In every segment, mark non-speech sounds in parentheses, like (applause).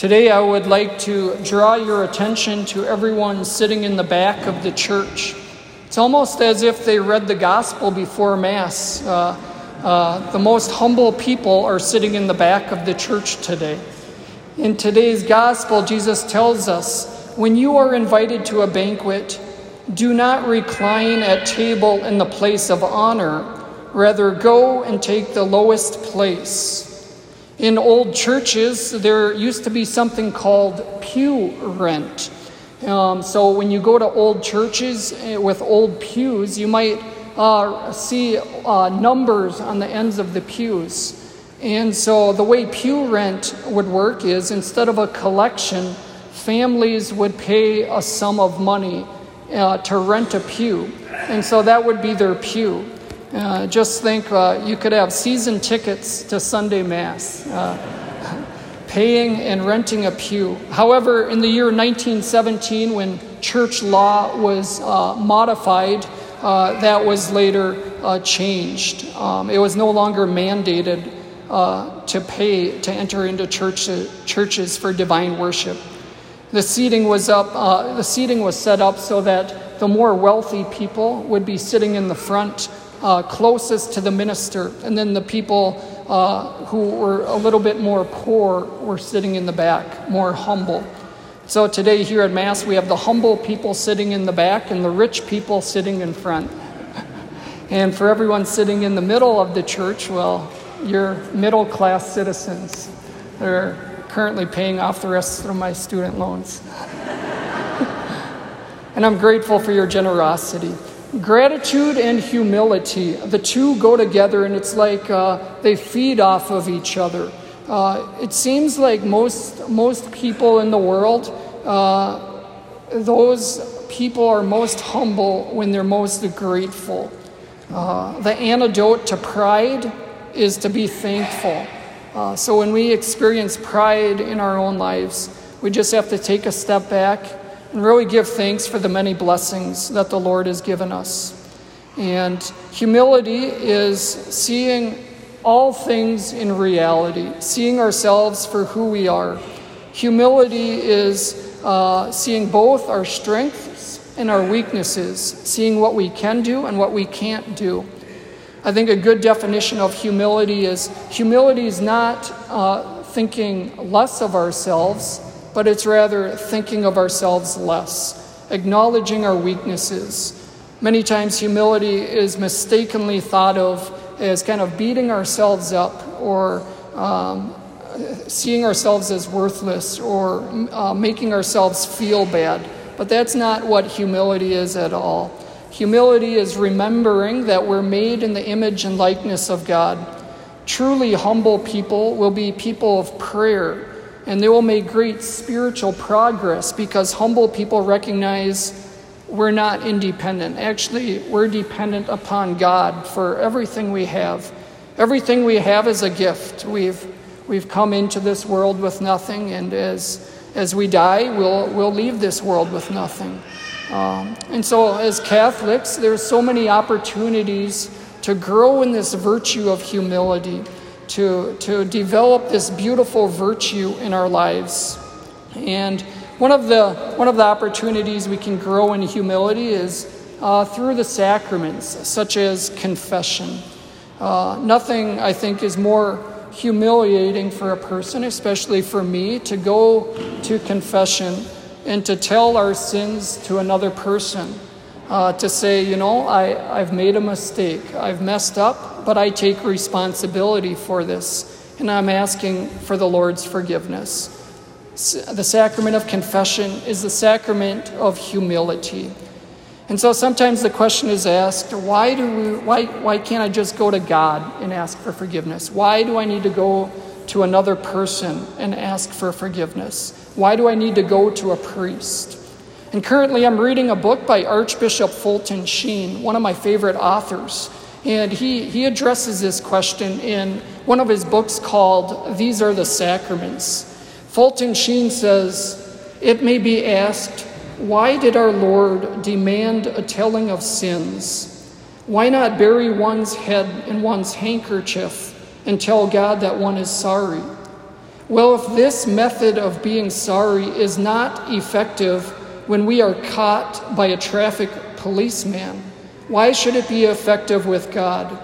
Today, I would like to draw your attention to everyone sitting in the back of the church. It's almost as if they read the gospel before Mass. Uh, uh, the most humble people are sitting in the back of the church today. In today's gospel, Jesus tells us when you are invited to a banquet, do not recline at table in the place of honor, rather, go and take the lowest place in old churches, there used to be something called pew rent. Um, so when you go to old churches eh, with old pews, you might uh, see uh, numbers on the ends of the pews. And so the way pew rent would work is instead of a collection, families would pay a sum of money uh, to rent a pew. And so that would be their pew. Uh, just think uh, you could have season tickets to Sunday Mass, uh, paying and renting a pew. However, in the year 1917, when church law was uh, modified, uh, that was later changed. Um, it was no longer mandated to pay to enter into church, churches for divine worship. The seating was up. the seating was set up so that the more wealthy people would be sitting in the front uh, closest to the minister, and then the people uh, who were a little bit more poor were sitting in the back, more humble. So today here at Mass, we have the humble people sitting in the back and the rich people sitting in front. (laughs) And for everyone sitting in the middle of the church, well, you're middle class citizens. They're currently paying off the rest of my student loans. (laughs) and I'm grateful for your generosity. Gratitude and humility, the two go together, and it's like uh, they feed off of each other. Uh, it seems like most, most people in the world, uh, those people are most humble when they're most grateful. Uh, the antidote to pride is to be thankful. Uh, so when we experience pride in our own lives, we just have to take a step back and really give thanks for the many blessings that the Lord has given us. And humility is seeing all things in reality, seeing ourselves for who we are. Humility is uh, seeing both our strengths and our weaknesses, seeing what we can do and what we can't do. I think a good definition of humility is humility is not uh, thinking less of ourselves but it's rather thinking of ourselves less, acknowledging our weaknesses. Many times, humility is mistakenly thought of as kind of beating ourselves up or um, seeing ourselves as worthless or uh, making ourselves feel bad. But that's not what humility is at all. Humility is remembering that we're made in the image and likeness of God. Truly humble people will be people of prayer and they will make great spiritual progress because humble people recognize we're not independent. Actually, we're dependent upon God for everything we have. Everything we have is a gift. We've, we've come into this world with nothing, and as, as we die, we'll, we'll leave this world with nothing. Um, and so, as Catholics, there's so many opportunities to grow in this virtue of humility to, to develop this beautiful virtue in our lives. And one of the, one of the opportunities we can grow in humility is uh, through the sacraments, such as confession. Uh, nothing, I think, is more humiliating for a person, especially for me, to go to confession and to tell our sins to another person. Uh, to say, you know, I, I've made a mistake, I've messed up, but I take responsibility for this, and I'm asking for the Lord's forgiveness. The sacrament of confession is the sacrament of humility. And so sometimes the question is asked, why, do we, why, why can't I just go to God and ask for forgiveness? Why do I need to go to another person and ask for forgiveness? Why do I need to go to a priest? And currently, I'm reading a book by Archbishop Fulton Sheen, one of my favorite authors. And he, he addresses this question in one of his books called These Are the Sacraments. Fulton Sheen says, It may be asked, why did our Lord demand a telling of sins? Why not bury one's head in one's handkerchief and tell God that one is sorry? Well, if this method of being sorry is not effective when we are caught by a traffic policeman, why should it be effective with God?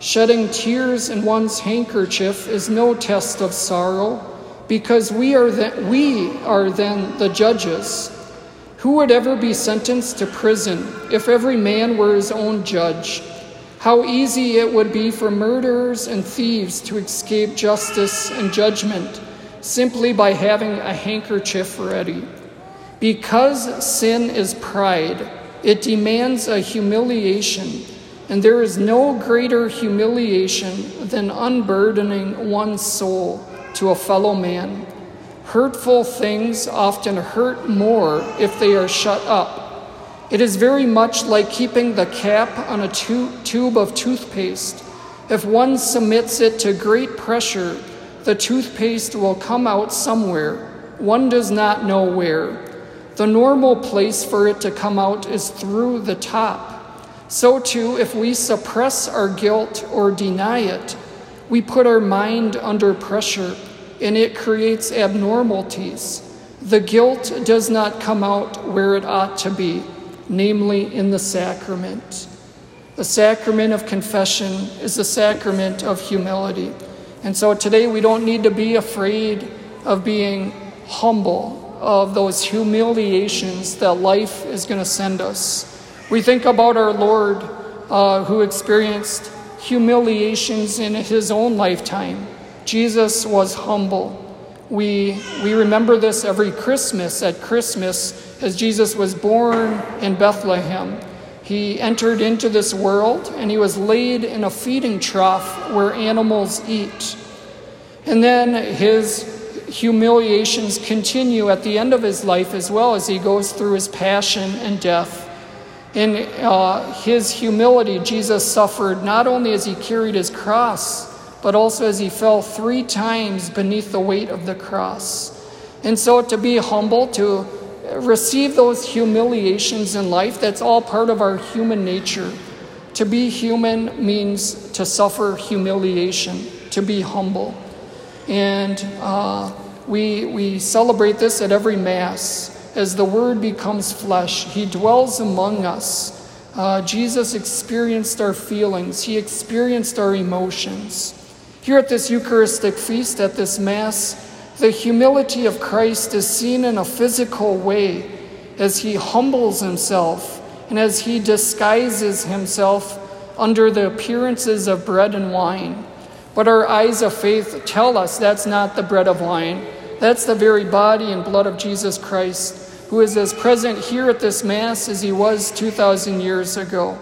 Shedding tears in one's handkerchief is no test of sorrow, because we are, the, we are then the judges. Who would ever be sentenced to prison if every man were his own judge? How easy it would be for murderers and thieves to escape justice and judgment simply by having a handkerchief ready. Because sin is pride, it demands a humiliation, and there is no greater humiliation than unburdening one's soul to a fellow man. Hurtful things often hurt more if they are shut up it is very much like keeping the cap on a tube of toothpaste. If one submits it to great pressure, the toothpaste will come out somewhere. One does not know where. The normal place for it to come out is through the top. So, too, if we suppress our guilt or deny it, we put our mind under pressure and it creates abnormalities. The guilt does not come out where it ought to be namely in the sacrament. The sacrament of confession is the sacrament of humility. And so today we don't need to be afraid of being humble, of those humiliations that life is going to send us. We think about our Lord uh, who experienced humiliations in his own lifetime. Jesus was humble. We, we remember this every Christmas. At Christmas, as Jesus was born in Bethlehem, he entered into this world and he was laid in a feeding trough where animals eat. And then his humiliations continue at the end of his life as well as he goes through his passion and death. In uh, his humility, Jesus suffered not only as he carried his cross, but also as he fell three times beneath the weight of the cross. And so to be humble, to receive those humiliations in life. That's all part of our human nature. To be human means to suffer humiliation, to be humble. And uh, we, we celebrate this at every Mass. As the Word becomes flesh, He dwells among us. Uh, Jesus experienced our feelings, He experienced our emotions. Here at this Eucharistic feast, at this Mass, the humility of Christ is seen in a physical way as he humbles himself and as he disguises himself under the appearances of bread and wine. But our eyes of faith tell us that's not the bread of wine. That's the very body and blood of Jesus Christ, who is as present here at this Mass as he was 2,000 years ago.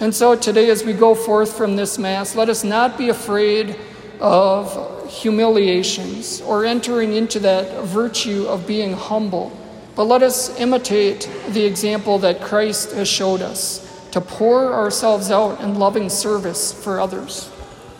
And so today, as we go forth from this Mass, let us not be afraid of humiliations or entering into that virtue of being humble. But let us imitate the example that Christ has showed us to pour ourselves out in loving service for others.